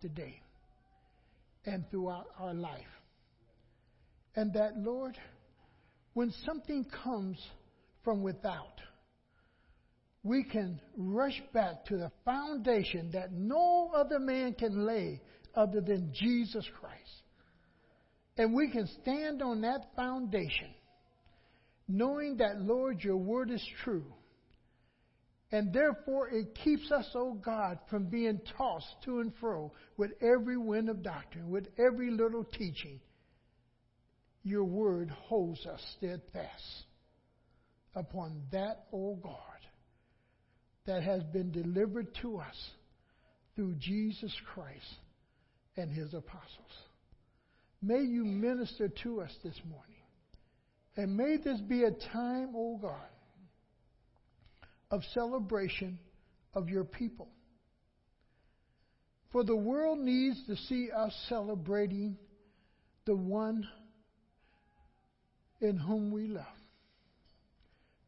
throughout the day and throughout our life. And that, Lord, when something comes from without, we can rush back to the foundation that no other man can lay other than Jesus Christ. And we can stand on that foundation, knowing that, Lord, your word is true. And therefore, it keeps us, O oh God, from being tossed to and fro with every wind of doctrine, with every little teaching. Your word holds us steadfast upon that, O oh God, that has been delivered to us through Jesus Christ and his apostles. May you minister to us this morning. And may this be a time, O oh God, of celebration of your people. For the world needs to see us celebrating the one in whom we love.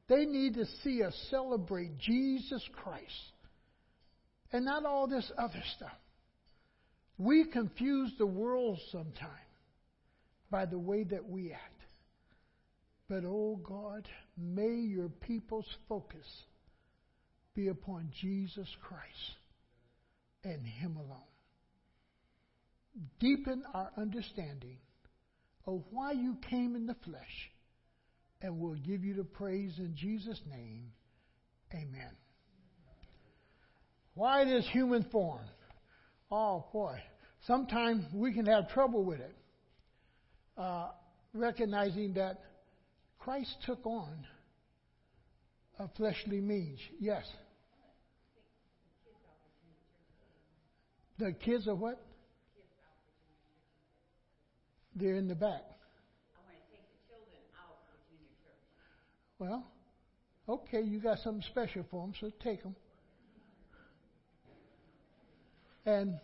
They need to see us celebrate Jesus Christ and not all this other stuff. We confuse the world sometimes by the way that we act. But, oh God, may your people's focus be upon Jesus Christ and Him alone. Deepen our understanding of why you came in the flesh, and we'll give you the praise in Jesus' name. Amen. Why this human form? Oh boy, sometimes we can have trouble with it. Uh, recognizing that Christ took on a fleshly means. Yes. The kids are what? They're in the back. Well, okay, you got something special for them, so take them. And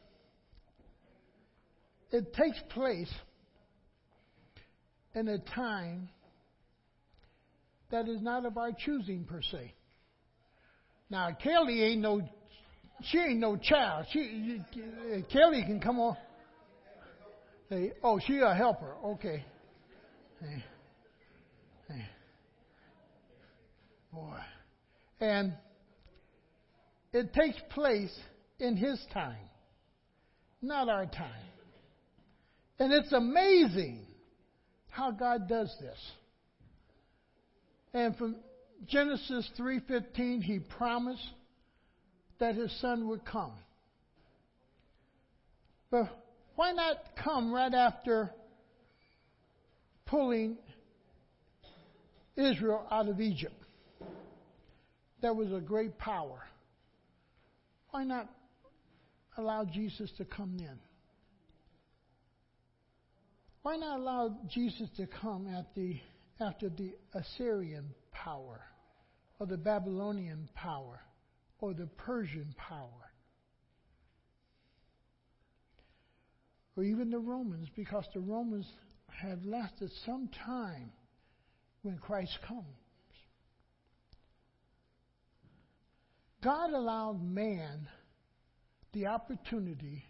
it takes place in a time that is not of our choosing per se. Now, Kelly ain't no, she ain't no child. She, Kelly can come on. Hey, oh, she a helper. Okay. Hey, hey. Boy. And it takes place in his time, not our time. And it's amazing how God does this. And from Genesis 3:15 he promised that his son would come. But why not come right after pulling Israel out of Egypt? That was a great power. Why not allow Jesus to come then? Why not allow Jesus to come at the after the Assyrian power, or the Babylonian power, or the Persian power, or even the Romans, because the Romans had lasted some time when Christ comes. God allowed man the opportunity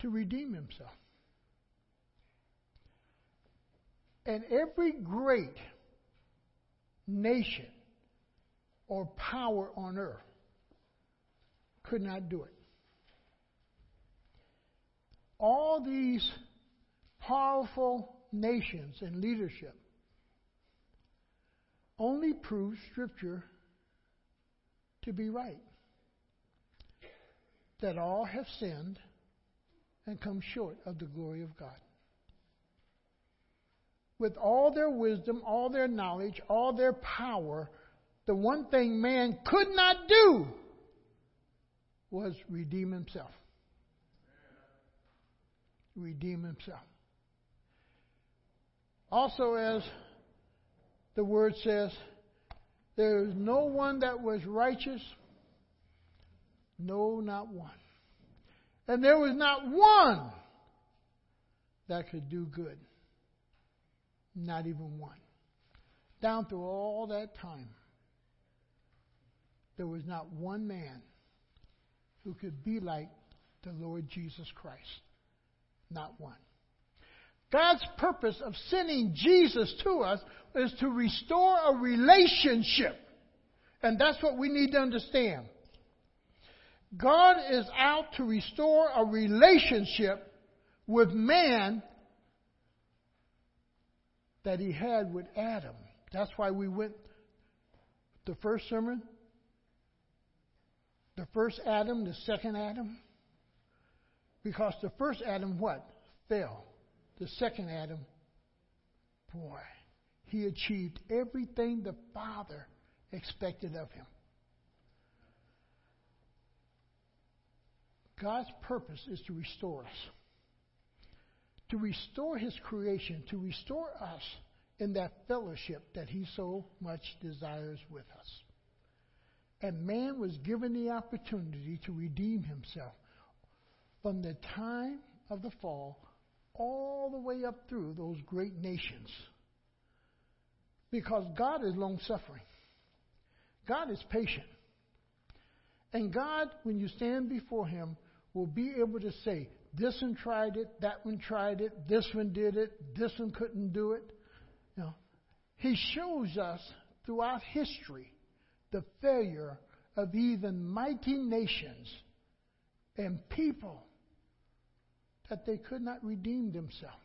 to redeem himself. And every great nation or power on earth could not do it. All these powerful nations and leadership only prove Scripture to be right. That all have sinned and come short of the glory of God with all their wisdom, all their knowledge, all their power, the one thing man could not do was redeem himself. Redeem himself. Also, as the word says, there is no one that was righteous, no, not one. And there was not one that could do good. Not even one. Down through all that time, there was not one man who could be like the Lord Jesus Christ. Not one. God's purpose of sending Jesus to us is to restore a relationship. And that's what we need to understand. God is out to restore a relationship with man that he had with Adam. That's why we went the first sermon, the first Adam, the second Adam. Because the first Adam, what? Fell. The second Adam, boy, he achieved everything the Father expected of him. God's purpose is to restore us, to restore His creation, to restore us in that fellowship that He so much desires with us. And man was given the opportunity to redeem himself from the time of the fall all the way up through those great nations. Because God is long suffering, God is patient. And God, when you stand before Him, will be able to say, this one tried it, that one tried it, this one did it, this one couldn't do it. You know, he shows us throughout history the failure of even mighty nations and people that they could not redeem themselves.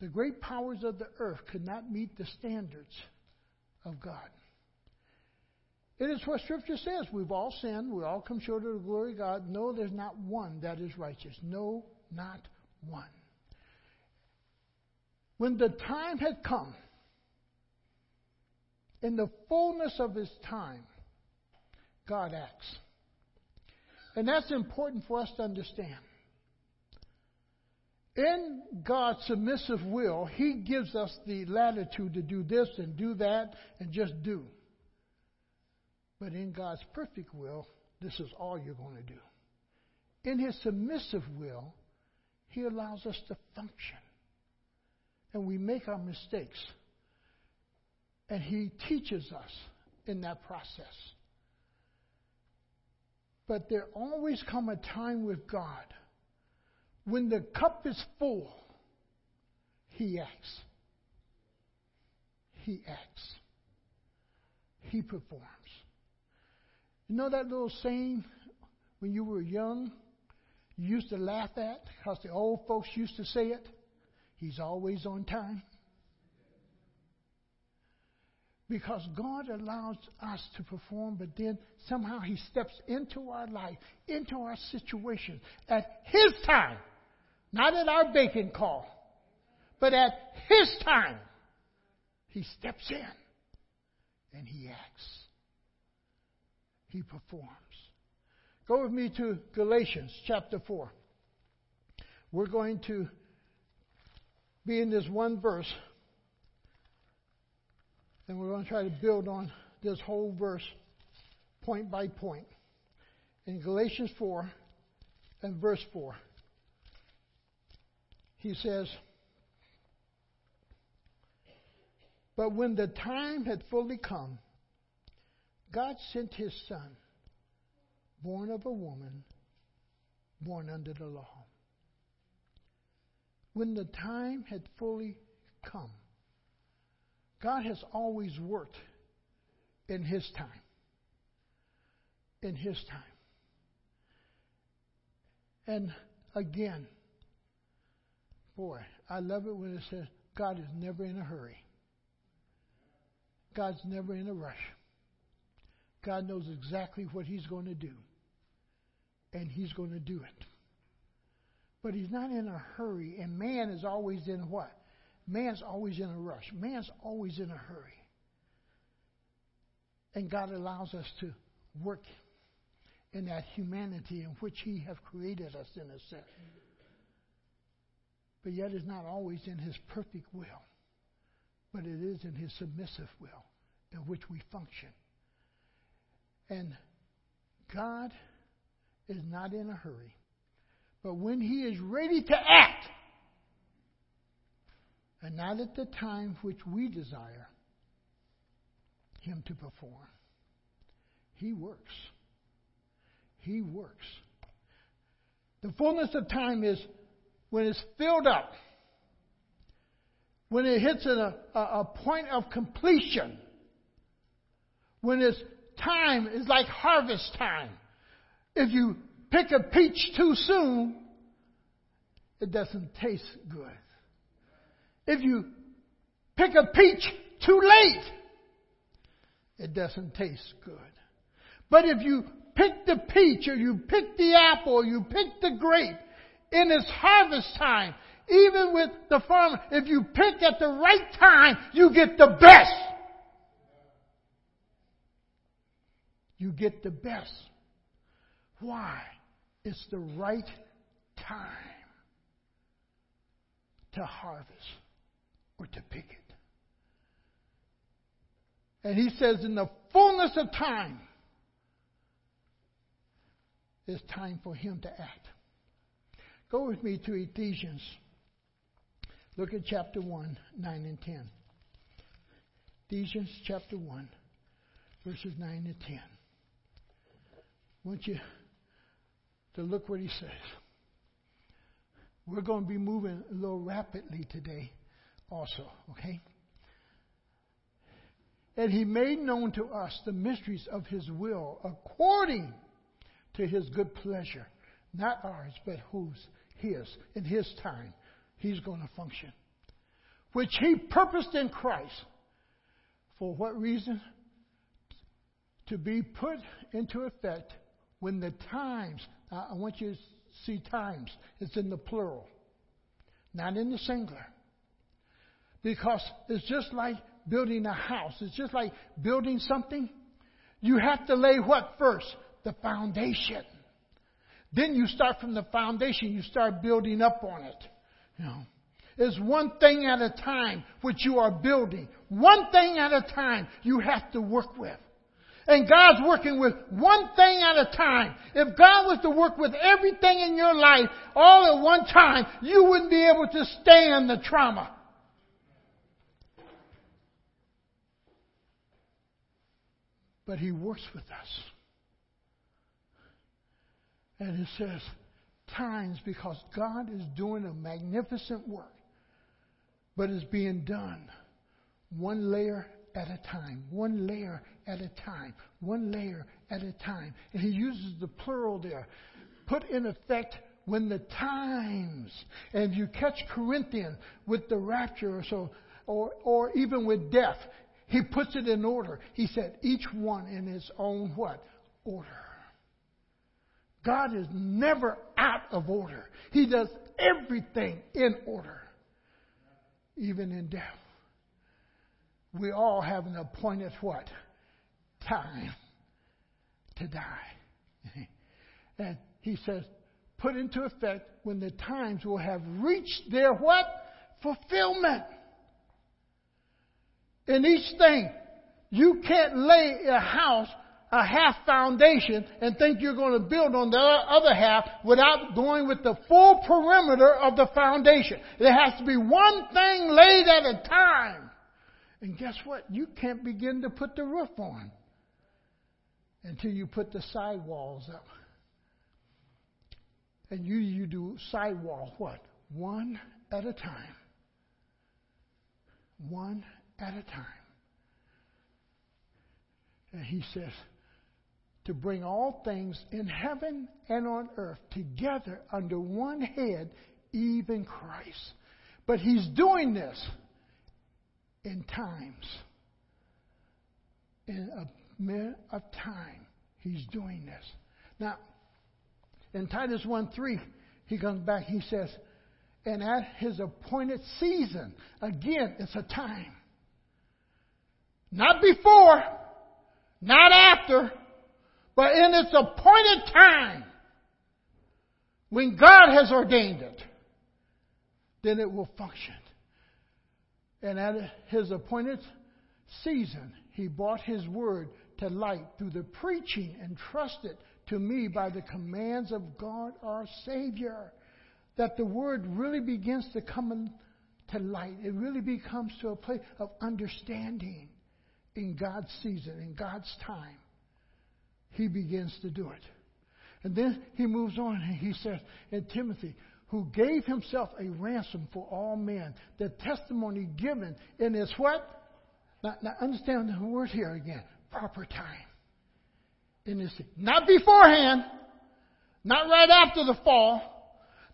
The great powers of the earth could not meet the standards of God. It is what Scripture says. We've all sinned. We all come short of the glory of God. No, there's not one that is righteous. No, not one. When the time had come, in the fullness of his time, God acts. And that's important for us to understand. In God's submissive will, He gives us the latitude to do this and do that and just do. But in God's perfect will, this is all you're going to do. In His submissive will, He allows us to function. And we make our mistakes. And He teaches us in that process. But there always come a time with God when the cup is full, He acts. He acts. He performs. You know that little saying when you were young, you used to laugh at because the old folks used to say it? He's always on time. Because God allows us to perform, but then somehow He steps into our life, into our situation at His time. Not at our bacon call, but at His time. He steps in and He acts he performs. Go with me to Galatians chapter 4. We're going to be in this one verse, and we're going to try to build on this whole verse point by point. In Galatians 4 and verse 4, he says, But when the time had fully come, God sent his son, born of a woman, born under the law. When the time had fully come, God has always worked in his time. In his time. And again, boy, I love it when it says God is never in a hurry. God's never in a rush. God knows exactly what He's going to do. And He's going to do it. But He's not in a hurry. And man is always in what? Man's always in a rush. Man's always in a hurry. And God allows us to work in that humanity in which He has created us in a sense. But yet it's not always in His perfect will, but it is in His submissive will in which we function. And God is not in a hurry. But when He is ready to act, and not at the time which we desire Him to perform, He works. He works. The fullness of time is when it's filled up, when it hits a, a, a point of completion, when it's time is like harvest time. If you pick a peach too soon, it doesn't taste good. If you pick a peach too late, it doesn't taste good. But if you pick the peach or you pick the apple or you pick the grape in its harvest time, even with the farmer, if you pick at the right time, you get the best. You get the best. Why? It's the right time to harvest or to pick it. And he says, in the fullness of time, it's time for him to act. Go with me to Ephesians. Look at chapter 1, 9 and 10. Ephesians chapter 1, verses 9 and 10. I want you to look what he says. We're going to be moving a little rapidly today, also, okay? And he made known to us the mysteries of his will according to his good pleasure. Not ours, but whose? His. In his time, he's going to function. Which he purposed in Christ. For what reason? To be put into effect when the times, I want you to see times, it's in the plural, not in the singular. Because it's just like building a house, it's just like building something. You have to lay what first? The foundation. Then you start from the foundation, you start building up on it. You know. It's one thing at a time which you are building. One thing at a time you have to work with. And God's working with one thing at a time. If God was to work with everything in your life all at one time, you wouldn't be able to stand the trauma. But He works with us. And it says, times because God is doing a magnificent work, but it's being done one layer at a time, one layer at a time, one layer at a time. And he uses the plural there. Put in effect when the times, and if you catch Corinthian with the rapture or so, or, or even with death, he puts it in order. He said, each one in his own what? Order. God is never out of order. He does everything in order, even in death we all have an appointed what? Time to die. and he says, put into effect when the times will have reached their what? Fulfillment. In each thing, you can't lay a house a half foundation and think you're going to build on the other half without going with the full perimeter of the foundation. There has to be one thing laid at a time. And guess what? You can't begin to put the roof on until you put the sidewalls up. And you, you do sidewall what? One at a time. One at a time. And he says, to bring all things in heaven and on earth together under one head, even Christ. But he's doing this in times. In a minute of time, he's doing this. Now, in Titus 1 3, he comes back, he says, and at his appointed season, again, it's a time. Not before, not after, but in its appointed time, when God has ordained it, then it will function. And at his appointed season, he brought his word to light through the preaching entrusted to me by the commands of God our Savior. That the word really begins to come to light. It really becomes to a place of understanding in God's season, in God's time. He begins to do it. And then he moves on and he says, in Timothy, who gave himself a ransom for all men, the testimony given in his what? Now, now understand the word here again. Proper time. In this, not beforehand, not right after the fall,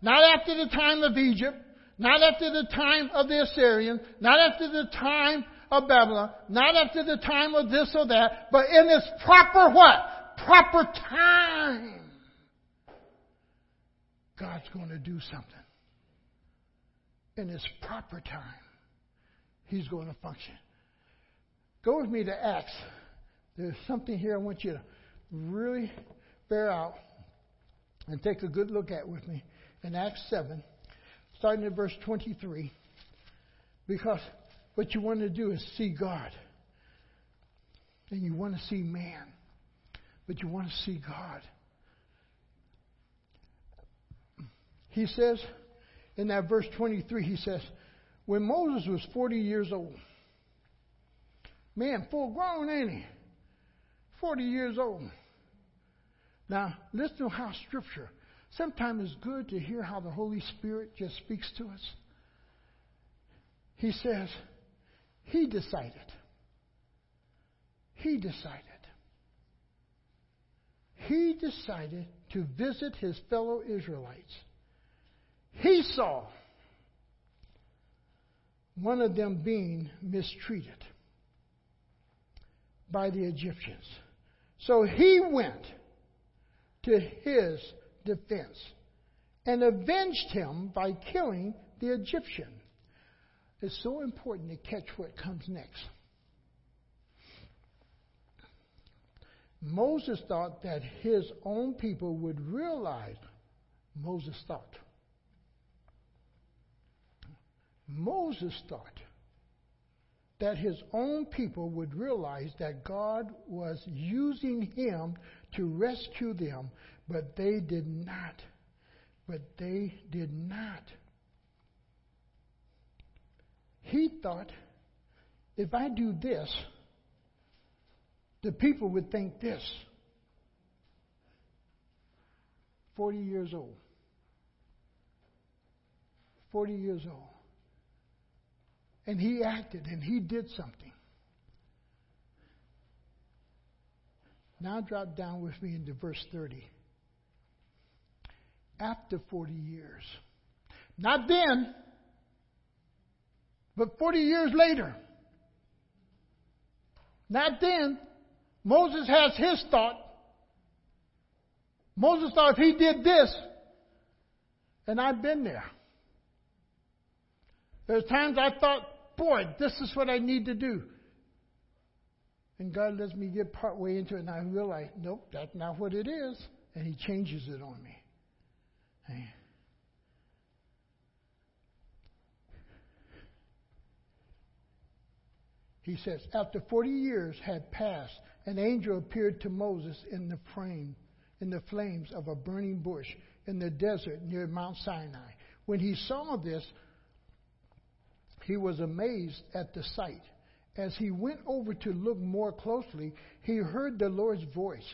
not after the time of Egypt, not after the time of the Assyrians, not after the time of Babylon, not after the time of this or that, but in its proper what? Proper time. God's going to do something. In its proper time, He's going to function. Go with me to Acts. There's something here I want you to really bear out and take a good look at with me in Acts 7, starting at verse 23. Because what you want to do is see God. And you want to see man. But you want to see God. He says, in that verse 23, he says, when Moses was 40 years old, man, full grown, ain't he? 40 years old. Now, listen to how Scripture, sometimes it's good to hear how the Holy Spirit just speaks to us. He says, He decided. He decided. He decided to visit his fellow Israelites he saw one of them being mistreated by the Egyptians. So he went to his defense and avenged him by killing the Egyptian. It's so important to catch what comes next. Moses thought that his own people would realize, Moses thought, Moses thought that his own people would realize that God was using him to rescue them, but they did not. But they did not. He thought, if I do this, the people would think this. 40 years old. 40 years old. And he acted and he did something. Now drop down with me into verse 30. After 40 years. Not then, but 40 years later. Not then. Moses has his thought. Moses thought if he did this, and I've been there. There's times I thought boy, this is what I need to do. And God lets me get part way into it, and I realize, nope, that's not what it is. And He changes it on me. Hey. He says, after 40 years had passed, an angel appeared to Moses in the flame, in the flames of a burning bush in the desert near Mount Sinai. When he saw this, he was amazed at the sight. As he went over to look more closely, he heard the Lord's voice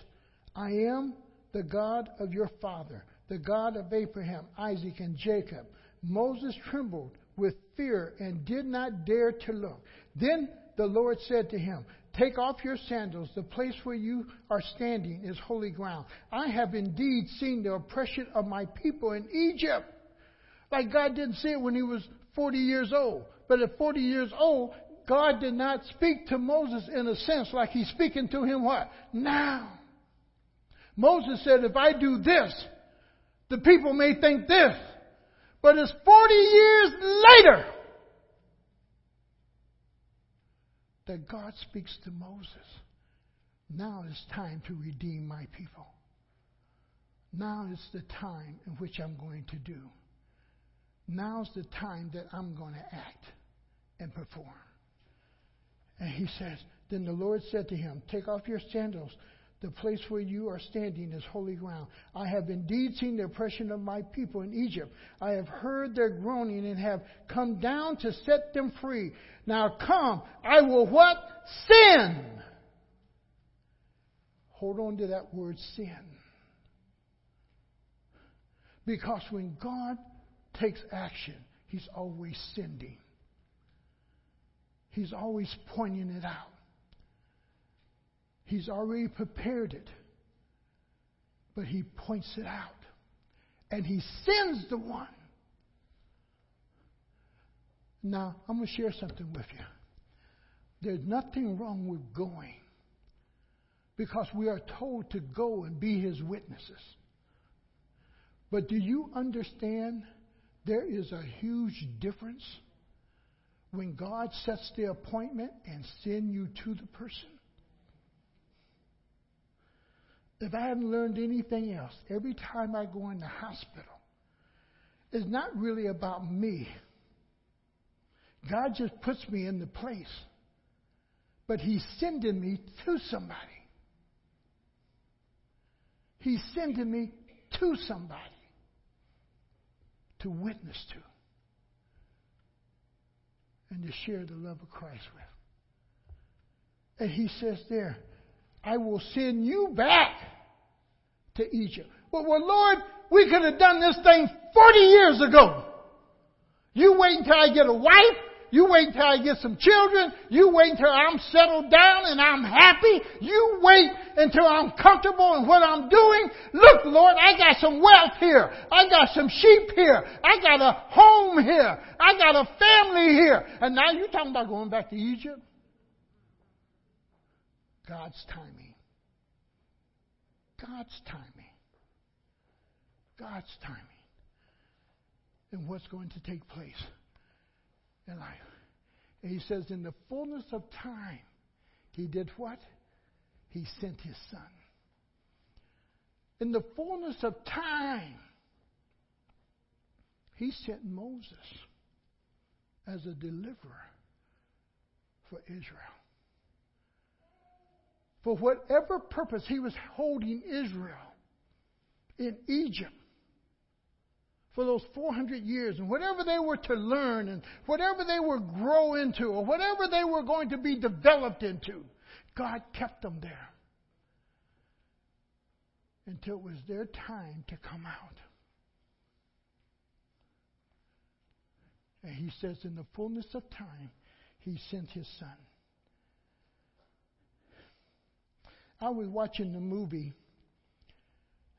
I am the God of your father, the God of Abraham, Isaac, and Jacob. Moses trembled with fear and did not dare to look. Then the Lord said to him, Take off your sandals. The place where you are standing is holy ground. I have indeed seen the oppression of my people in Egypt. Like God didn't see it when he was 40 years old. But at 40 years old, God did not speak to Moses in a sense like he's speaking to him what? Now. Moses said, if I do this, the people may think this. But it's 40 years later that God speaks to Moses. Now it's time to redeem my people. Now is the time in which I'm going to do. Now's the time that I'm going to act and perform. And he says, Then the Lord said to him, Take off your sandals. The place where you are standing is holy ground. I have indeed seen the oppression of my people in Egypt. I have heard their groaning and have come down to set them free. Now come, I will what? Sin. Hold on to that word sin. Because when God takes action, He's always sending. He's always pointing it out. He's already prepared it, but He points it out. And He sends the one. Now, I'm going to share something with you. There's nothing wrong with going because we are told to go and be His witnesses. But do you understand there is a huge difference when God sets the appointment and send you to the person? If I hadn't learned anything else, every time I go in the hospital, it's not really about me. God just puts me in the place. But He's sending me to somebody. He's sending me to somebody to witness to and to share the love of Christ with. And He says there, I will send you back to Egypt. Well, well, Lord, we could have done this thing 40 years ago. You wait until I get a wife. You wait until I get some children. You wait until I'm settled down and I'm happy. You wait until I'm comfortable in what I'm doing. Look, Lord, I got some wealth here. I got some sheep here. I got a home here. I got a family here. And now you're talking about going back to Egypt? God's timing. God's timing. God's timing. And what's going to take place And he says, in the fullness of time, he did what? He sent his son. In the fullness of time, he sent Moses as a deliverer for Israel. For whatever purpose he was holding Israel in Egypt, for those 400 years and whatever they were to learn and whatever they were grow into or whatever they were going to be developed into, God kept them there until it was their time to come out. And he says, in the fullness of time, he sent his son. I was watching the movie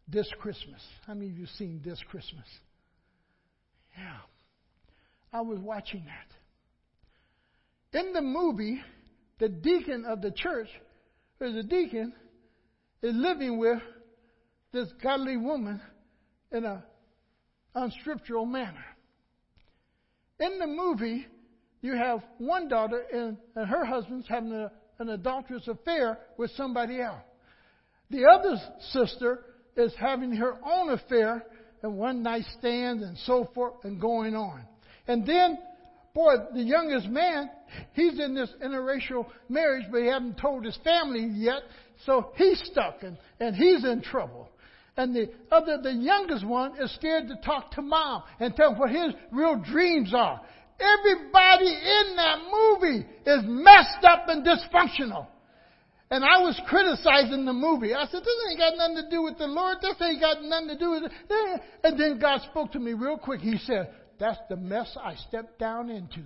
This Christmas. How many of you seen This Christmas? Yeah. I was watching that. In the movie, the deacon of the church, there's a deacon, is living with this godly woman in a unscriptural manner. In the movie, you have one daughter and, and her husband's having a, an adulterous affair with somebody else. The other sister is having her own affair and one night stands and so forth and going on. And then, boy, the youngest man, he's in this interracial marriage, but he hasn't told his family yet, so he's stuck and, and he's in trouble. And the other, the youngest one is scared to talk to mom and tell what his real dreams are. Everybody in that movie is messed up and dysfunctional. And I was criticizing the movie. I said, this ain't got nothing to do with the Lord. This ain't got nothing to do with it. And then God spoke to me real quick. He said, that's the mess I stepped down into.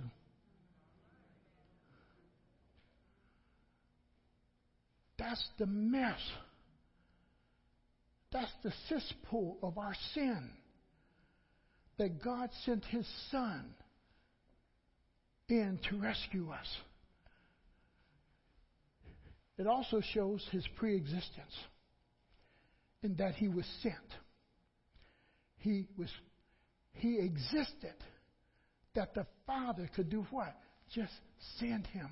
That's the mess. That's the cesspool of our sin. That God sent His Son in to rescue us. It also shows his preexistence in that he was sent. He was he existed that the Father could do what? Just send him.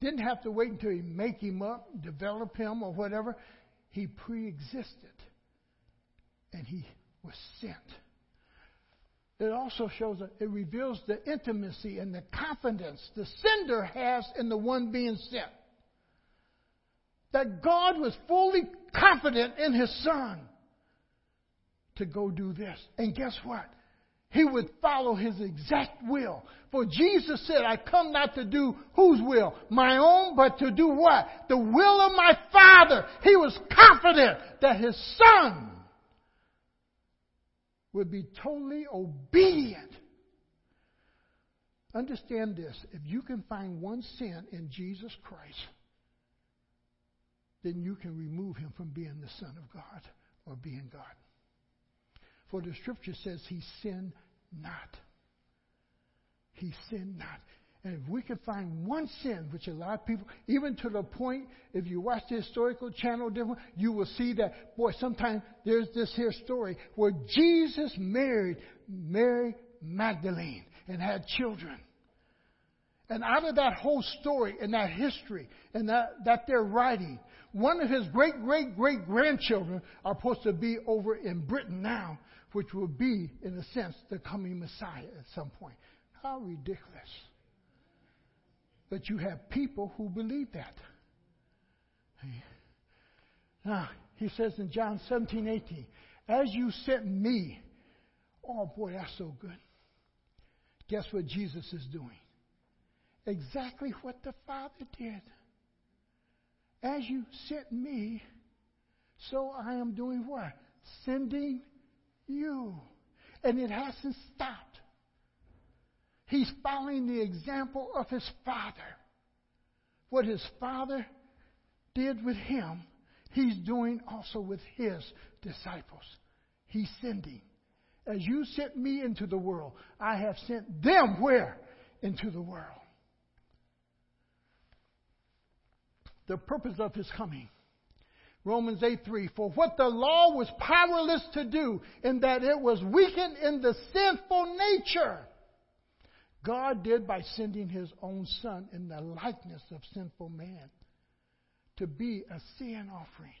Didn't have to wait until he make him up, develop him or whatever. He preexisted and he was sent. It also shows that it reveals the intimacy and the confidence the sender has in the one being sent that God was fully confident in his son to go do this. And guess what? He would follow his exact will. For Jesus said, I come not to do whose will? My own, but to do what? The will of my Father. He was confident that his son would be totally obedient. Understand this if you can find one sin in Jesus Christ, then you can remove him from being the Son of God or being God. For the scripture says he sinned not. He sinned not. And if we can find one sin, which a lot of people, even to the point, if you watch the historical channel, you will see that, boy, sometimes there's this here story where Jesus married Mary Magdalene and had children. And out of that whole story and that history and that, that they're writing, one of his great, great, great grandchildren are supposed to be over in Britain now, which will be, in a sense, the coming Messiah at some point. How ridiculous. But you have people who believe that. Now, he says in John 17, 18, as you sent me, oh boy, that's so good. Guess what Jesus is doing? Exactly what the Father did. As you sent me, so I am doing what? Sending you. And it hasn't stopped. He's following the example of his father. What his father did with him, he's doing also with his disciples. He's sending. As you sent me into the world, I have sent them where? Into the world. The purpose of his coming. Romans 8 3. For what the law was powerless to do, in that it was weakened in the sinful nature God did by sending his own son in the likeness of sinful man to be a sin offering.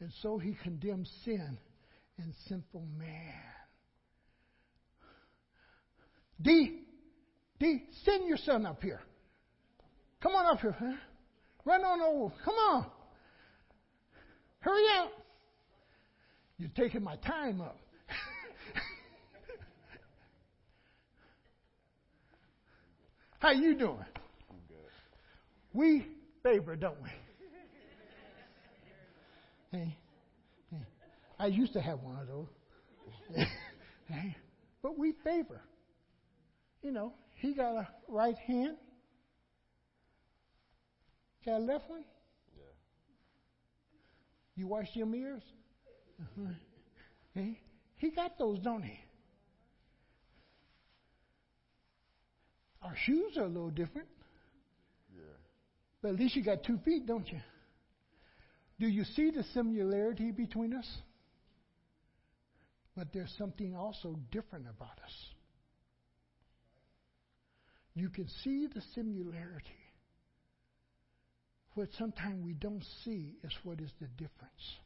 And so he condemned sin in sinful man. D, D, send your son up here. Come on up here. Huh? Run on over. Come on. Hurry up. You're taking my time up. How you doing? We favor, don't we? hey, hey. I used to have one of those. hey. But we favor. You know, he got a right hand. Got a left one? Yeah. You wash your mirrors? Uh-huh. Hey, he got those, don't he? Our shoes are a little different. Yeah. But at least you got two feet, don't you? Do you see the similarity between us? But there's something also different about us. You can see the similarity. What sometimes we don't see is what is the difference.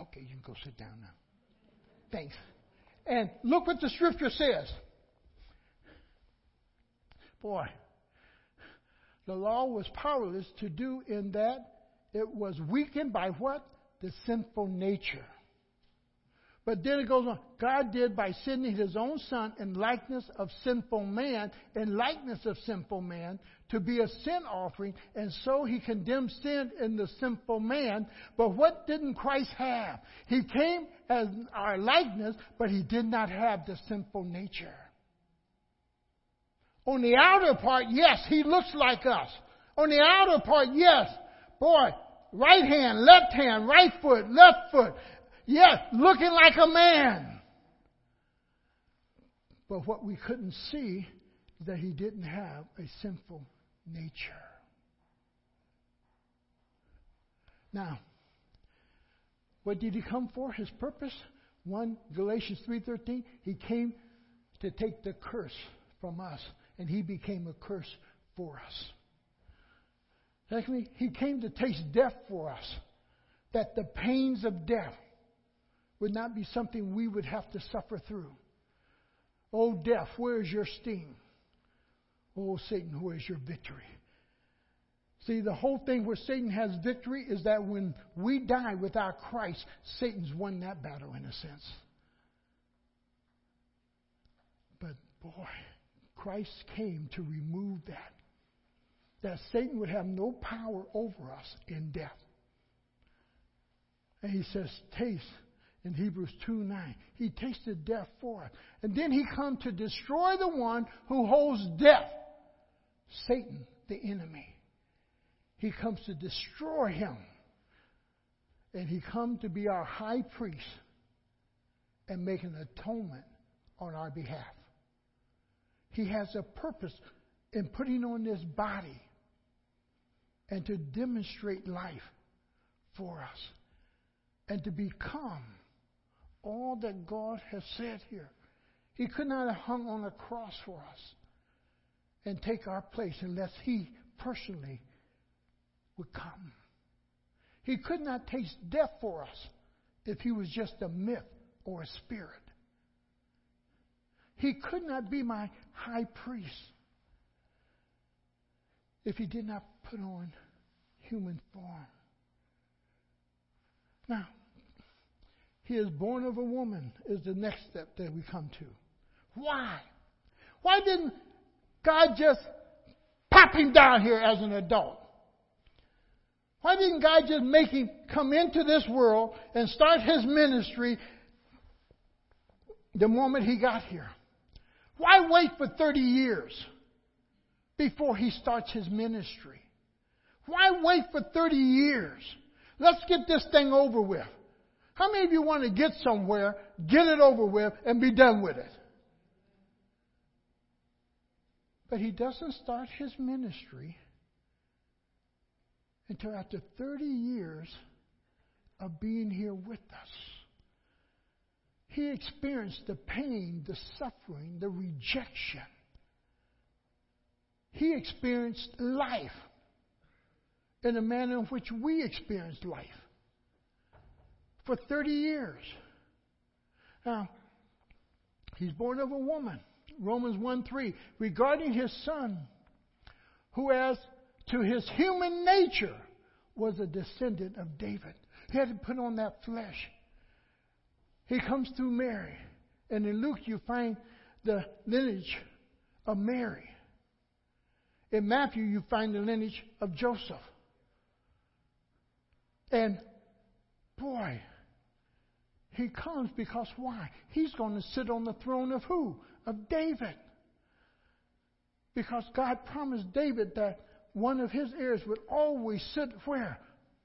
Okay, you can go sit down now. Thanks. And look what the scripture says. Boy, the law was powerless to do in that it was weakened by what? The sinful nature. But then it goes on. God did by sending his own son in likeness of sinful man, in likeness of sinful man, to be a sin offering, and so he condemned sin in the sinful man. But what didn't Christ have? He came as our likeness, but he did not have the sinful nature. On the outer part, yes, he looks like us. On the outer part, yes, boy, right hand, left hand, right foot, left foot, yes, looking like a man. But what we couldn't see is that he didn't have a sinful nature. Now, what did he come for? His purpose? 1 Galatians 3:13, he came to take the curse from us and he became a curse for us. Secondly, he came to taste death for us, that the pains of death would not be something we would have to suffer through. Oh, death, where is your sting? Oh, Satan, where is your victory? See, the whole thing where Satan has victory is that when we die without Christ, Satan's won that battle in a sense. But boy, Christ came to remove that. That Satan would have no power over us in death. And he says, Taste in Hebrews 2 9. He tasted death for us. And then he come to destroy the one who holds death. Satan, the enemy. He comes to destroy him. And he come to be our high priest and make an atonement on our behalf. He has a purpose in putting on this body and to demonstrate life for us and to become all that God has said here. He could not have hung on a cross for us and take our place unless He personally would come. He could not taste death for us if He was just a myth or a spirit. He could not be my high priest if He did not put on human form. Now, he is born of a woman is the next step that we come to. Why? Why didn't God just pop him down here as an adult? Why didn't God just make him come into this world and start his ministry the moment he got here? Why wait for 30 years before he starts his ministry? Why wait for 30 years? Let's get this thing over with. How many of you want to get somewhere, get it over with, and be done with it? But he doesn't start his ministry until after 30 years of being here with us. He experienced the pain, the suffering, the rejection. He experienced life in a manner in which we experience life for 30 years. Now, he's born of a woman. Romans 1 3. Regarding his son, who as to his human nature was a descendant of David. He had to put on that flesh. He comes through Mary. And in Luke, you find the lineage of Mary. In Matthew, you find the lineage of Joseph. And boy, he comes because why? He's going to sit on the throne of who? Of David. Because God promised David that one of his heirs would always sit where?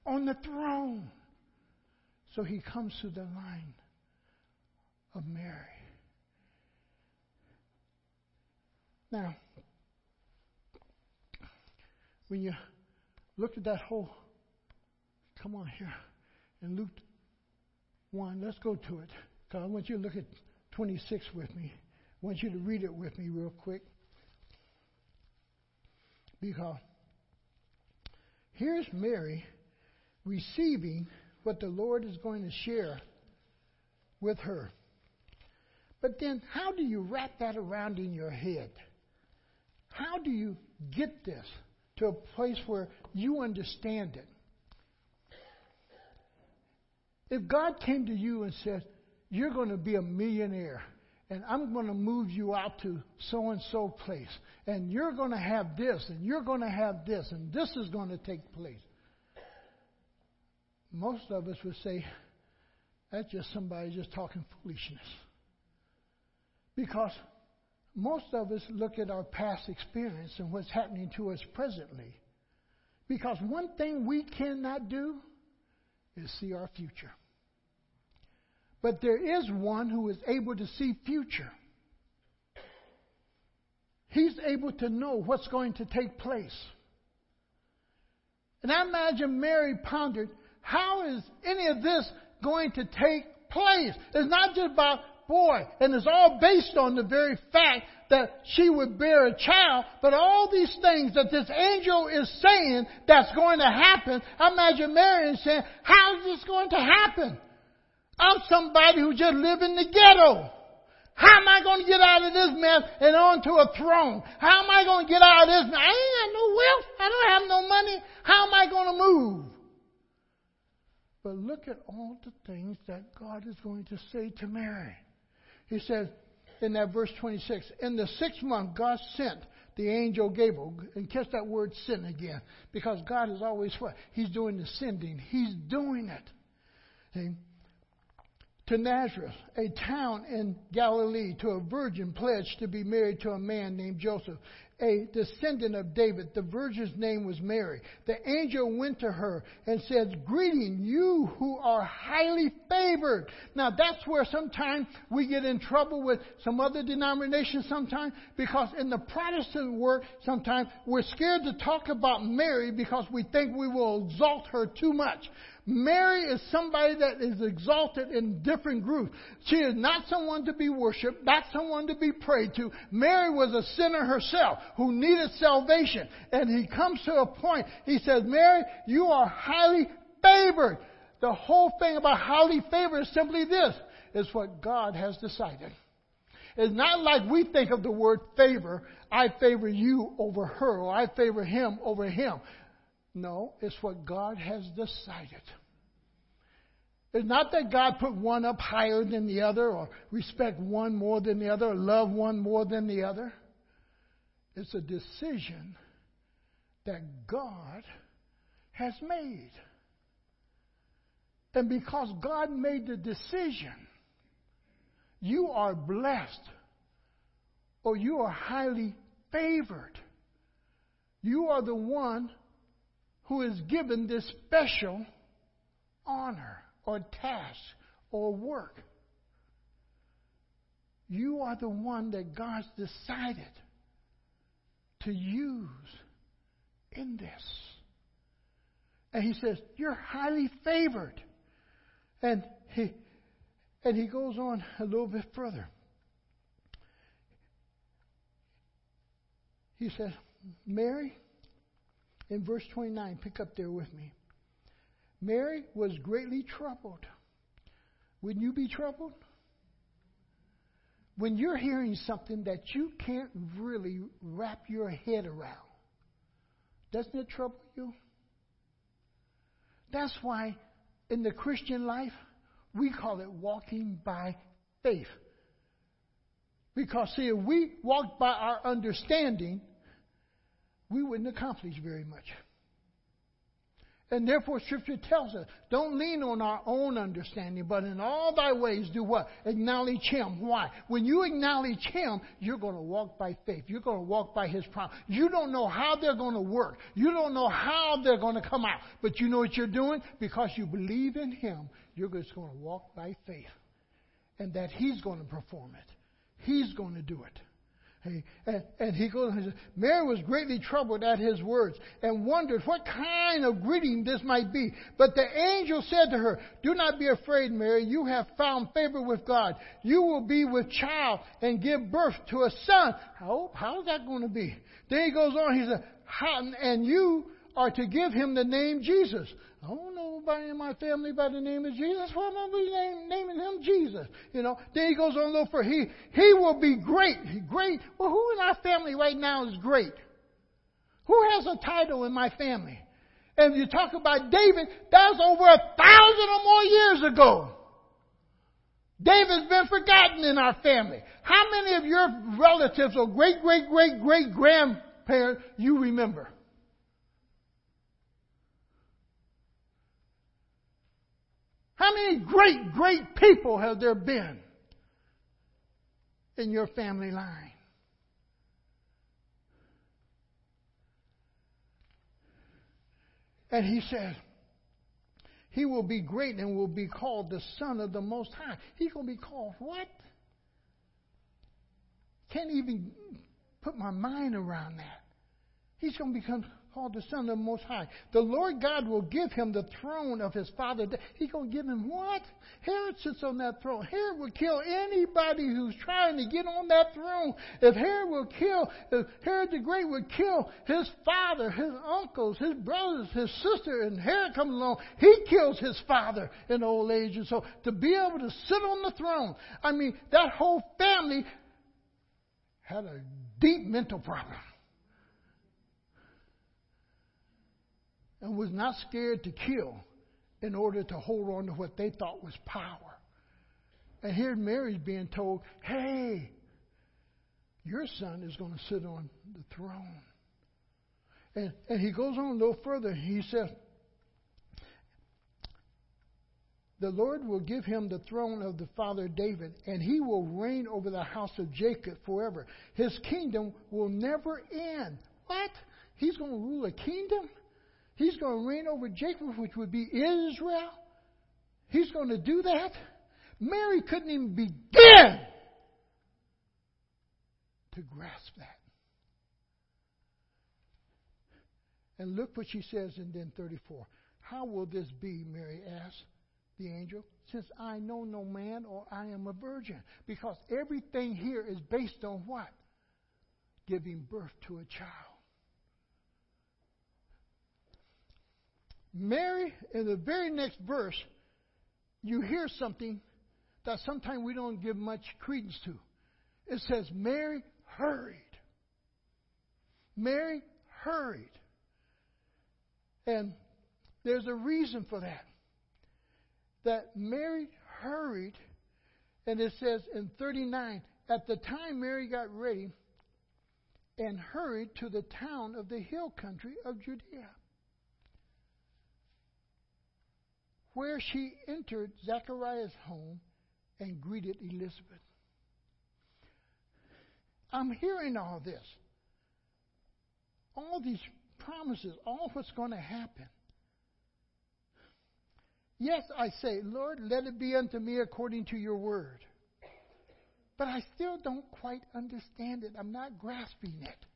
On the throne. So he comes through the line of Mary. Now, when you look at that whole, come on here, in Luke 1, let's go to it. I want you to look at 26 with me. I want you to read it with me real quick. Because here's Mary receiving what the Lord is going to share with her. But then, how do you wrap that around in your head? How do you get this to a place where you understand it? If God came to you and said, You're going to be a millionaire, and I'm going to move you out to so and so place, and you're going to have this, and you're going to have this, and this is going to take place. Most of us would say, That's just somebody just talking foolishness. Because most of us look at our past experience and what's happening to us presently. Because one thing we cannot do is see our future. But there is one who is able to see future. He's able to know what's going to take place. And I imagine Mary pondered, how is any of this going to take place? It's not just about boy, and it's all based on the very fact that she would bear a child, but all these things that this angel is saying that's going to happen, I imagine Mary saying, how is this going to happen? I'm somebody who just live in the ghetto. How am I going to get out of this mess and onto a throne? How am I going to get out of this mess? I ain't got no wealth. I don't have no money. How am I going to move? But look at all the things that God is going to say to Mary. He says in that verse 26, in the sixth month, God sent the angel Gabriel. And catch that word sent again. Because God is always what? He's doing the sending. He's doing it. See? to Nazareth, a town in Galilee, to a virgin pledged to be married to a man named Joseph, a descendant of David. The virgin's name was Mary. The angel went to her and said, Greeting, you who are highly favored. Now that's where sometimes we get in trouble with some other denominations sometimes because in the Protestant world sometimes we're scared to talk about Mary because we think we will exalt her too much. Mary is somebody that is exalted in different groups. She is not someone to be worshiped, not someone to be prayed to. Mary was a sinner herself who needed salvation. And he comes to a point, he says, Mary, you are highly favored. The whole thing about highly favored is simply this, is what God has decided. It's not like we think of the word favor, I favor you over her, or I favor him over him. No, it's what God has decided. It's not that God put one up higher than the other, or respect one more than the other, or love one more than the other. It's a decision that God has made. And because God made the decision, you are blessed or you are highly favored. You are the one who is given this special honor or task or work. You are the one that God's decided to use in this. And he says, You're highly favored. And he and he goes on a little bit further. He says, Mary, in verse 29. Pick up there with me. Mary was greatly troubled. Wouldn't you be troubled? When you're hearing something that you can't really wrap your head around, doesn't it trouble you? That's why in the Christian life, we call it walking by faith. Because, see, if we walked by our understanding, we wouldn't accomplish very much. And therefore, Scripture tells us, don't lean on our own understanding, but in all thy ways do what? Acknowledge Him. Why? When you acknowledge Him, you're going to walk by faith. You're going to walk by His promise. You don't know how they're going to work. You don't know how they're going to come out. But you know what you're doing? Because you believe in Him, you're just going to walk by faith. And that He's going to perform it. He's going to do it. And, and he goes and says, Mary was greatly troubled at his words and wondered what kind of greeting this might be. But the angel said to her, Do not be afraid, Mary. You have found favor with God. You will be with child and give birth to a son. How, how is that going to be? Then he goes on, he says, And you are to give him the name Jesus. Don't know in my family by the name of Jesus. Why am I naming him Jesus? You know. Then he goes on a further. He he will be great. Great. Well, who in our family right now is great? Who has a title in my family? And you talk about David, that's over a thousand or more years ago. David's been forgotten in our family. How many of your relatives or great, great, great, great grandparents you remember? How many great, great people have there been in your family line? And he said, He will be great and will be called the Son of the Most High. He's going to be called what? Can't even put my mind around that. He's going to become called the Son of the Most High. The Lord God will give him the throne of his father. He's going to give him what? Herod sits on that throne. Herod would kill anybody who's trying to get on that throne. If Herod will kill, if Herod the Great would kill his father, his uncles, his brothers, his sister, and Herod comes along, he kills his father in old age. And so to be able to sit on the throne, I mean, that whole family had a deep mental problem. And was not scared to kill in order to hold on to what they thought was power. And here Mary's being told, hey, your son is going to sit on the throne. And, and he goes on a little further. He says, the Lord will give him the throne of the father David, and he will reign over the house of Jacob forever. His kingdom will never end. What? He's going to rule a kingdom? He's going to reign over Jacob, which would be Israel? He's going to do that? Mary couldn't even begin to grasp that. And look what she says in then 34. How will this be, Mary asked the angel, since I know no man or I am a virgin? Because everything here is based on what? Giving birth to a child. Mary, in the very next verse, you hear something that sometimes we don't give much credence to. It says, Mary hurried. Mary hurried. And there's a reason for that. That Mary hurried, and it says in 39, at the time Mary got ready and hurried to the town of the hill country of Judea, where she entered Zachariah's home and greeted Elizabeth. I'm hearing all this. All these promises, all what's going to happen. Yes, I say, Lord, let it be unto me according to your word. But I still don't quite understand it. I'm not grasping it.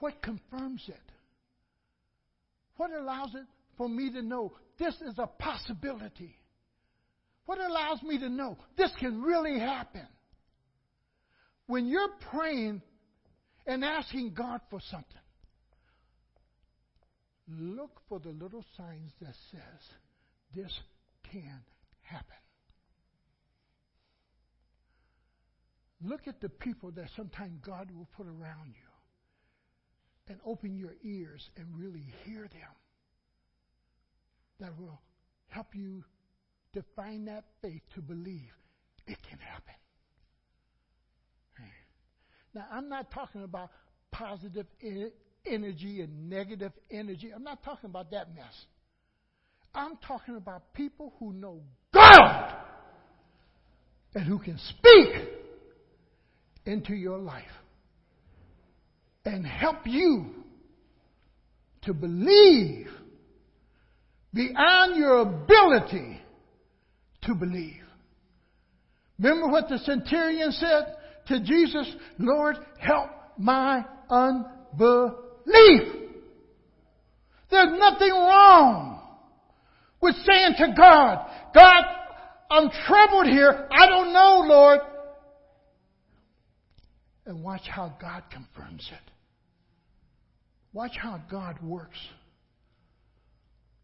What confirms it? What allows it for me to know this is a possibility? What allows me to know this can really happen? When you're praying and asking God for something, look for the little signs that says this can happen. Look at the people that sometimes God will put around you and open your ears and really hear them. That will help you to find that faith to believe it can happen. Now, I'm not talking about positive energy and negative energy. I'm not talking about that mess. I'm talking about people who know God and who can speak into your life and help you to believe beyond your ability to believe. Remember what the centurion said to Jesus? Lord, help my unbelief. There's nothing wrong with saying to God, God, I'm troubled here. I don't know, Lord. And watch how God confirms it. Watch how God works.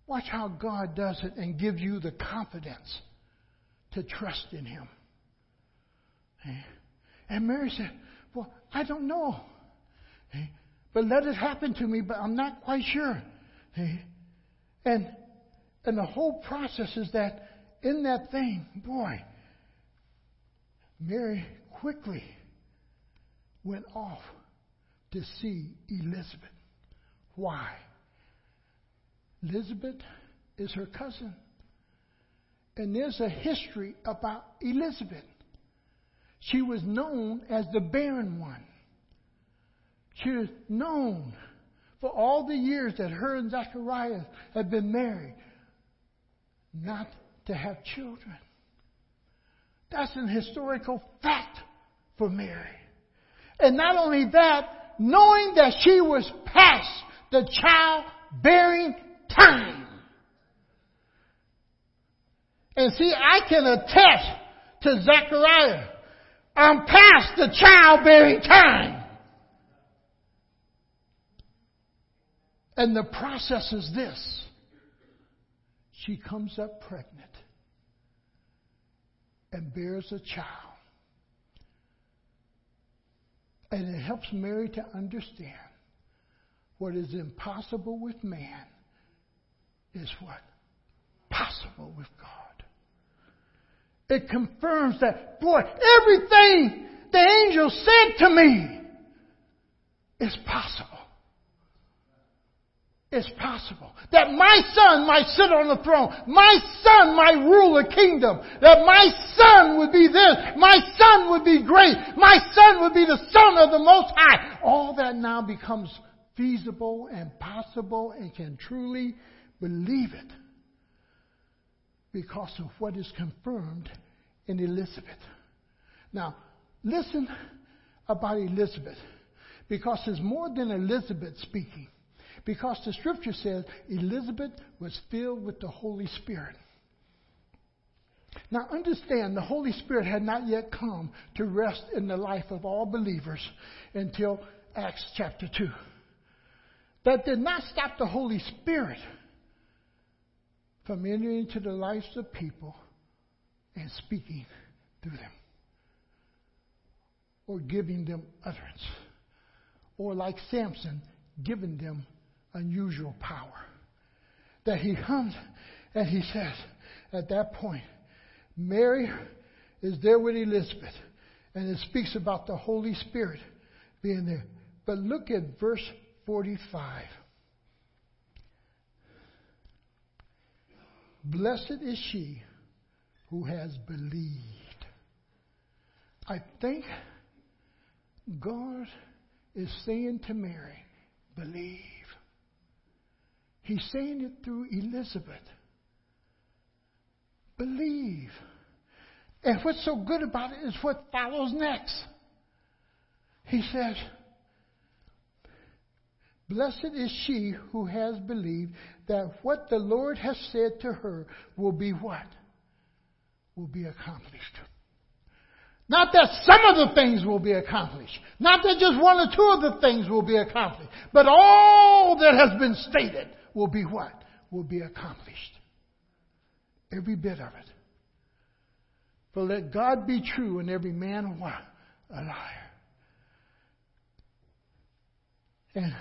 Watch how God does it and gives you the confidence to trust in Him. Eh? And Mary said, Well, I don't know. Eh? But let it happen to me, but I'm not quite sure. Eh? And and the whole process is that in that thing, boy, Mary quickly went off to see Elizabeth. Why? Elizabeth is her cousin. And there's a history about Elizabeth. She was known as the barren one. She was known for all the years that her and Zachariah had been married not to have children. That's an historical fact for Mary. And not only that, knowing that she was past the childbearing time. And see, I can attest to Zechariah. I'm past the childbearing time. And the process is this. She comes up pregnant and bears a child. And it helps Mary to understand what is impossible with man is what? Possible with God. It confirms that, boy, everything the angel said to me is possible. is possible. That my son might sit on the throne. My son might rule a kingdom. That my son would be this. My son would be great. My son would be the son of the Most High. All that now becomes feasible and possible and can truly believe it because of what is confirmed in Elizabeth. Now, listen about Elizabeth because it's more than Elizabeth speaking. Because the scripture says Elizabeth was filled with the Holy Spirit. Now understand, the Holy Spirit had not yet come to rest in the life of all believers until Acts chapter 2. That did not stop the Holy Spirit from entering into the lives of people and speaking through them or giving them utterance or like Samson, giving them unusual power. That he comes and he says, at that point, Mary is there with Elizabeth, and it speaks about the Holy Spirit being there. But look at verse 45. Blessed is she who has believed. I think God is saying to Mary, believe. He's saying it through Elizabeth. Believe. And what's so good about it is what follows next. He says, Blessed is she who has believed that what the Lord has said to her will be what? Will be accomplished. Not that some of the things will be accomplished. Not that just one or two of the things will be accomplished. But all that has been stated will be what? Will be accomplished. Every bit of it. For let God be true and every man what? A liar. And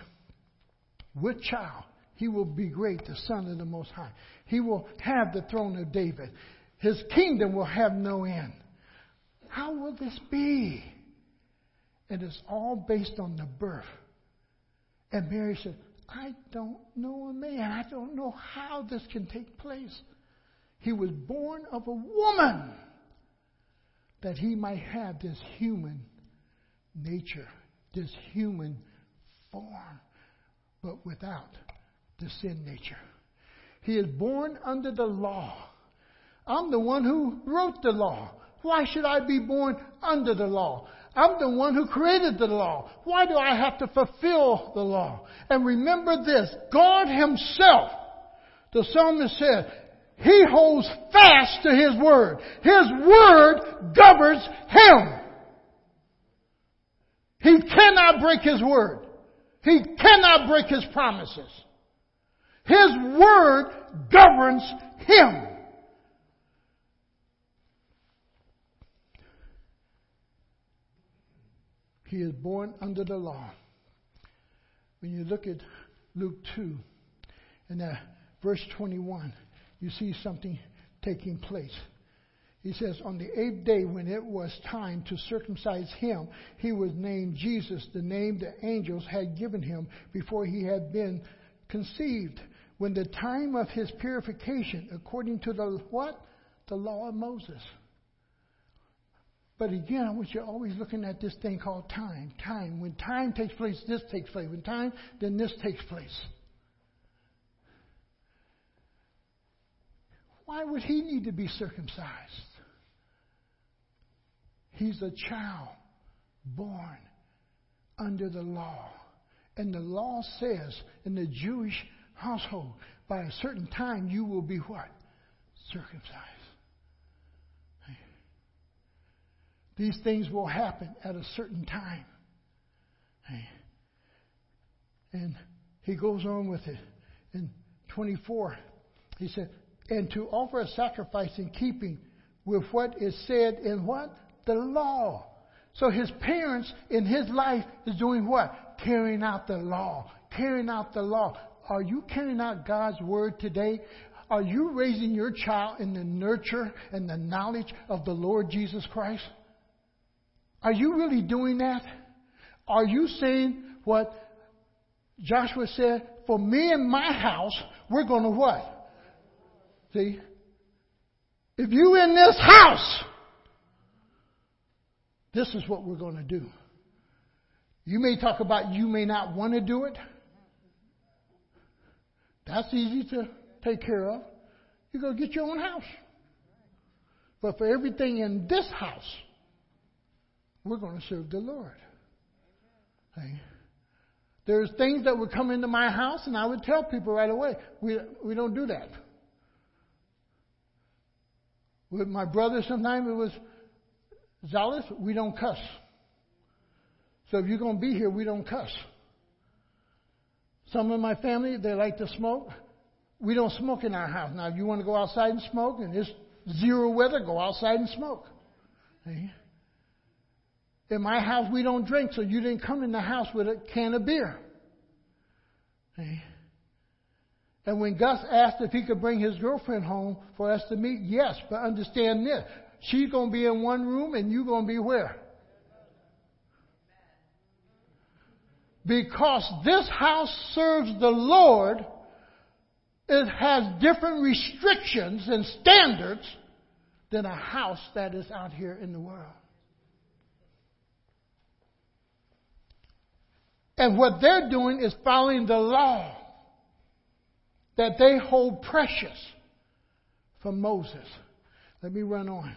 with child, he will be great, the Son of the Most High. He will have the throne of David. His kingdom will have no end. How will this be? It's all based on the birth. And Mary said, I don't know a man. I don't know how this can take place. He was born of a woman that he might have this human nature, this human form, but without the sin nature. He is born under the law. I'm the one who wrote the law. Why should I be born under the law? I'm the one who created the law. Why do I have to fulfill the law? And remember this God Himself, the psalmist said, He holds fast to His word. His word governs Him. He cannot break His word. He cannot break His promises. His word governs Him. He is born under the law. When you look at Luke 2 and uh, verse 21, you see something taking place. He says, On the eighth day, when it was time to circumcise him, he was named Jesus, the name the angels had given him before he had been conceived. When the time of his purification, according to the what? The law of Moses. But again, I want you always looking at this thing called time. Time. When time takes place, this takes place. When time, then this takes place. Why would he need to be circumcised? He's a child born under the law. And the law says in the Jewish household, by a certain time you will be what? Circumcised. These things will happen at a certain time. And he goes on with it. In 24, he said, and to offer a sacrifice in keeping with what is said in what? The law. So his parents in his life is doing what? Carrying out the law. Carrying out the law. Are you carrying out God's word today? Are you raising your child in the nurture and the knowledge of the Lord Jesus Christ? Are you really doing that? Are you saying what Joshua said, for me and my house, we're going to what? See? If you in this house, this is what we're going to do. You may talk about you may not want to do it. That's easy to take care of. You go get your own house. But for everything in this house, we're going to serve the Lord. There's things that would come into my house, and I would tell people right away, we, we don't do that. With my brother, sometimes it was zealous, we don't cuss. So if you're going to be here, we don't cuss. Some of my family, they like to smoke. We don't smoke in our house. Now, if you want to go outside and smoke and it's zero weather, go outside and smoke. See? In my house, we don't drink, so you didn't come in the house with a can of beer. See? And when Gus asked if he could bring his girlfriend home for us to meet, yes, but understand this. She's going to be in one room and you're going to be where? Because this house serves the Lord, it has different restrictions and standards than a house that is out here in the world. And what they're doing is following the law that they hold precious from Moses. Let me run on.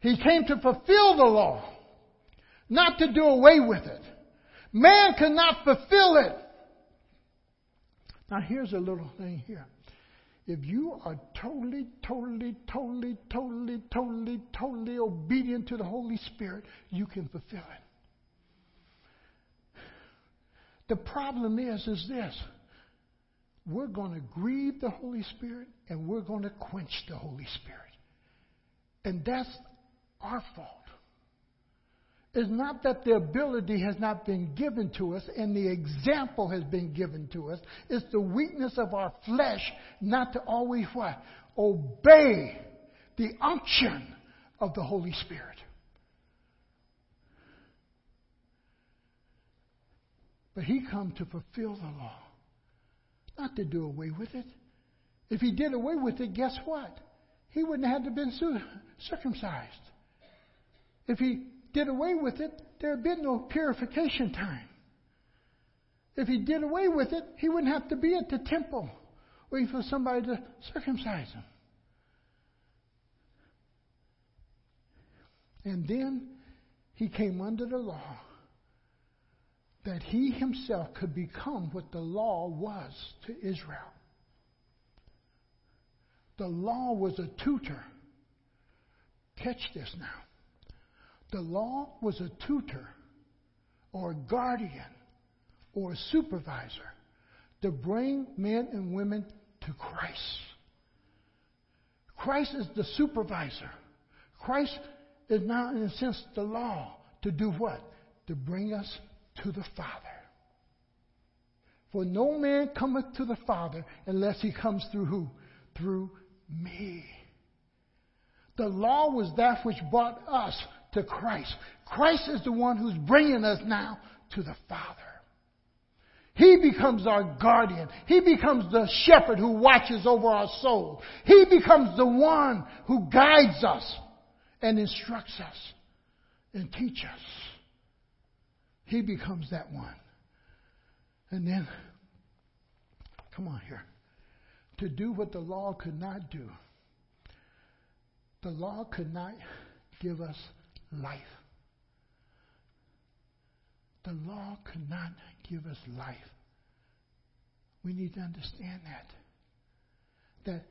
He came to fulfill the law, not to do away with it. Man cannot fulfill it. Now, here's a little thing here. If you are totally, totally, totally, totally, totally, totally obedient to the Holy Spirit, you can fulfill it. The problem is, is this. We're going to grieve the Holy Spirit and we're going to quench the Holy Spirit. And that's our fault. It's not that the ability has not been given to us and the example has been given to us. It's the weakness of our flesh not to always what? Obey the unction of the Holy Spirit. But he come to fulfill the law, not to do away with it. If he did away with it, guess what? He wouldn't have had to been circumcised. If he did away with it, there had been no purification time. If he did away with it, he wouldn't have to be at the temple waiting for somebody to circumcise him. And then he came under the law that he himself could become what the law was to Israel. The law was a tutor. Catch this now. The law was a tutor or guardian or supervisor to bring men and women to Christ. Christ is the supervisor. Christ is now, in a sense, the law to do what? To bring us to the Father. For no man cometh to the Father unless he comes through who? Through me. The law was that which brought us to Christ. Christ is the one who's bringing us now to the Father. He becomes our guardian. He becomes the shepherd who watches over our soul. He becomes the one who guides us and instructs us and teaches us. He becomes that one. And then, come on here. To do what the law could not do. The law could not give us life. The law could not give us life. We need to understand that. That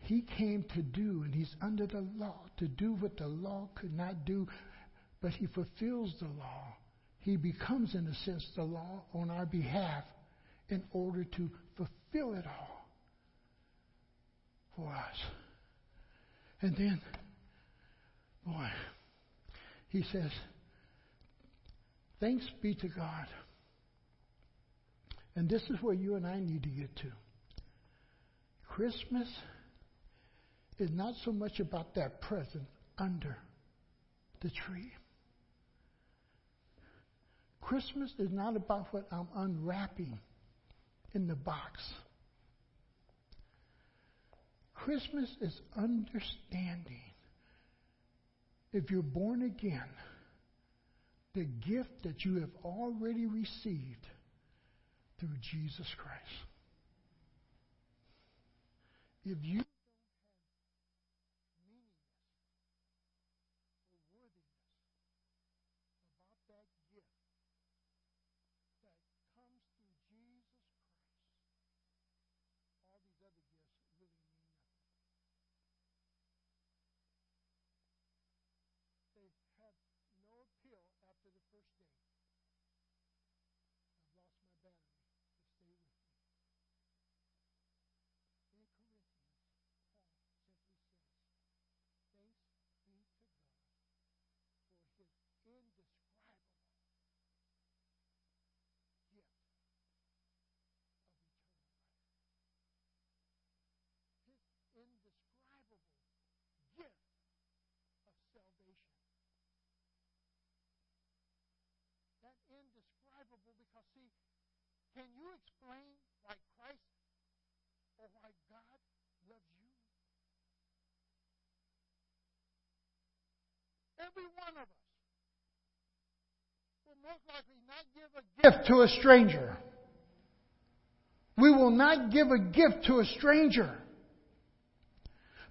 he came to do, and he's under the law, to do what the law could not do, but he fulfills the law he becomes, in a sense, the law on our behalf in order to fulfill it all for us. And then, boy, he says, Thanks be to God. And this is where you and I need to get to. Christmas is not so much about that present under the tree. Christmas is not about what I'm unwrapping in the box. Christmas is understanding, if you're born again, the gift that you have already received through Jesus Christ. If you indescribable can you explain why Christ or why God loves you? Every one of us will most likely not give a gift to a stranger. We will not give a gift to a stranger.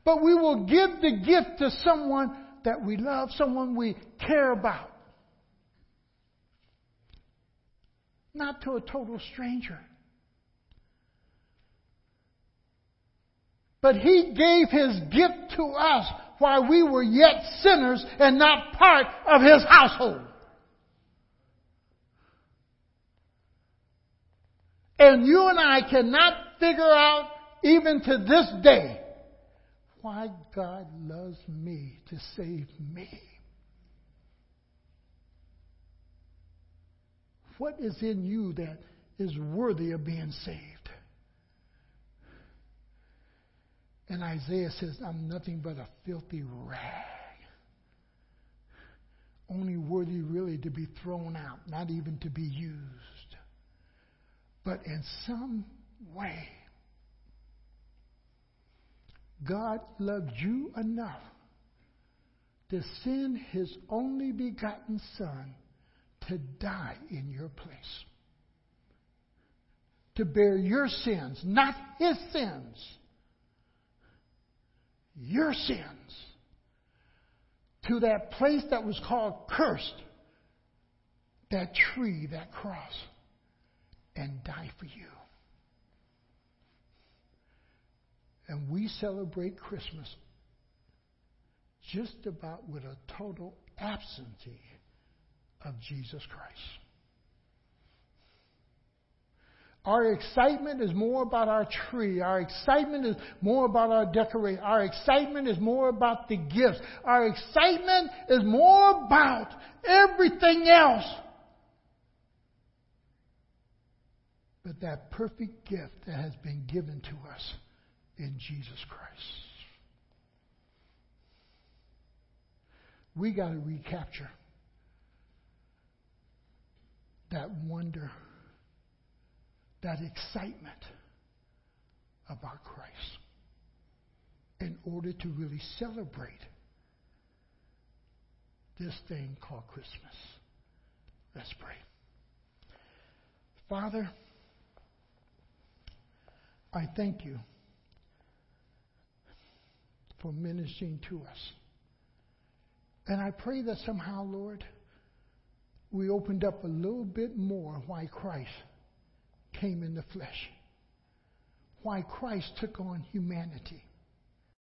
But we will give the gift to someone that we love, someone we care about. Not to a total stranger. But he gave his gift to us while we were yet sinners and not part of his household. And you and I cannot figure out, even to this day, why God loves me to save me. What is in you that is worthy of being saved? And Isaiah says, I'm nothing but a filthy rag. Only worthy really to be thrown out, not even to be used. But in some way, God loved you enough to send his only begotten Son to die in your place. To bear your sins, not his sins. Your sins. To that place that was called cursed. That tree, that cross. And die for you. And we celebrate Christmas just about with a total absentee of Jesus Christ. Our excitement is more about our tree. Our excitement is more about our decoration. Our excitement is more about the gifts. Our excitement is more about everything else. But that perfect gift that has been given to us in Jesus Christ. We got to recapture that wonder, that excitement about Christ in order to really celebrate this thing called Christmas. Let's pray. Father, I thank you for ministering to us. And I pray that somehow, Lord, we opened up a little bit more why Christ came in the flesh, why Christ took on humanity,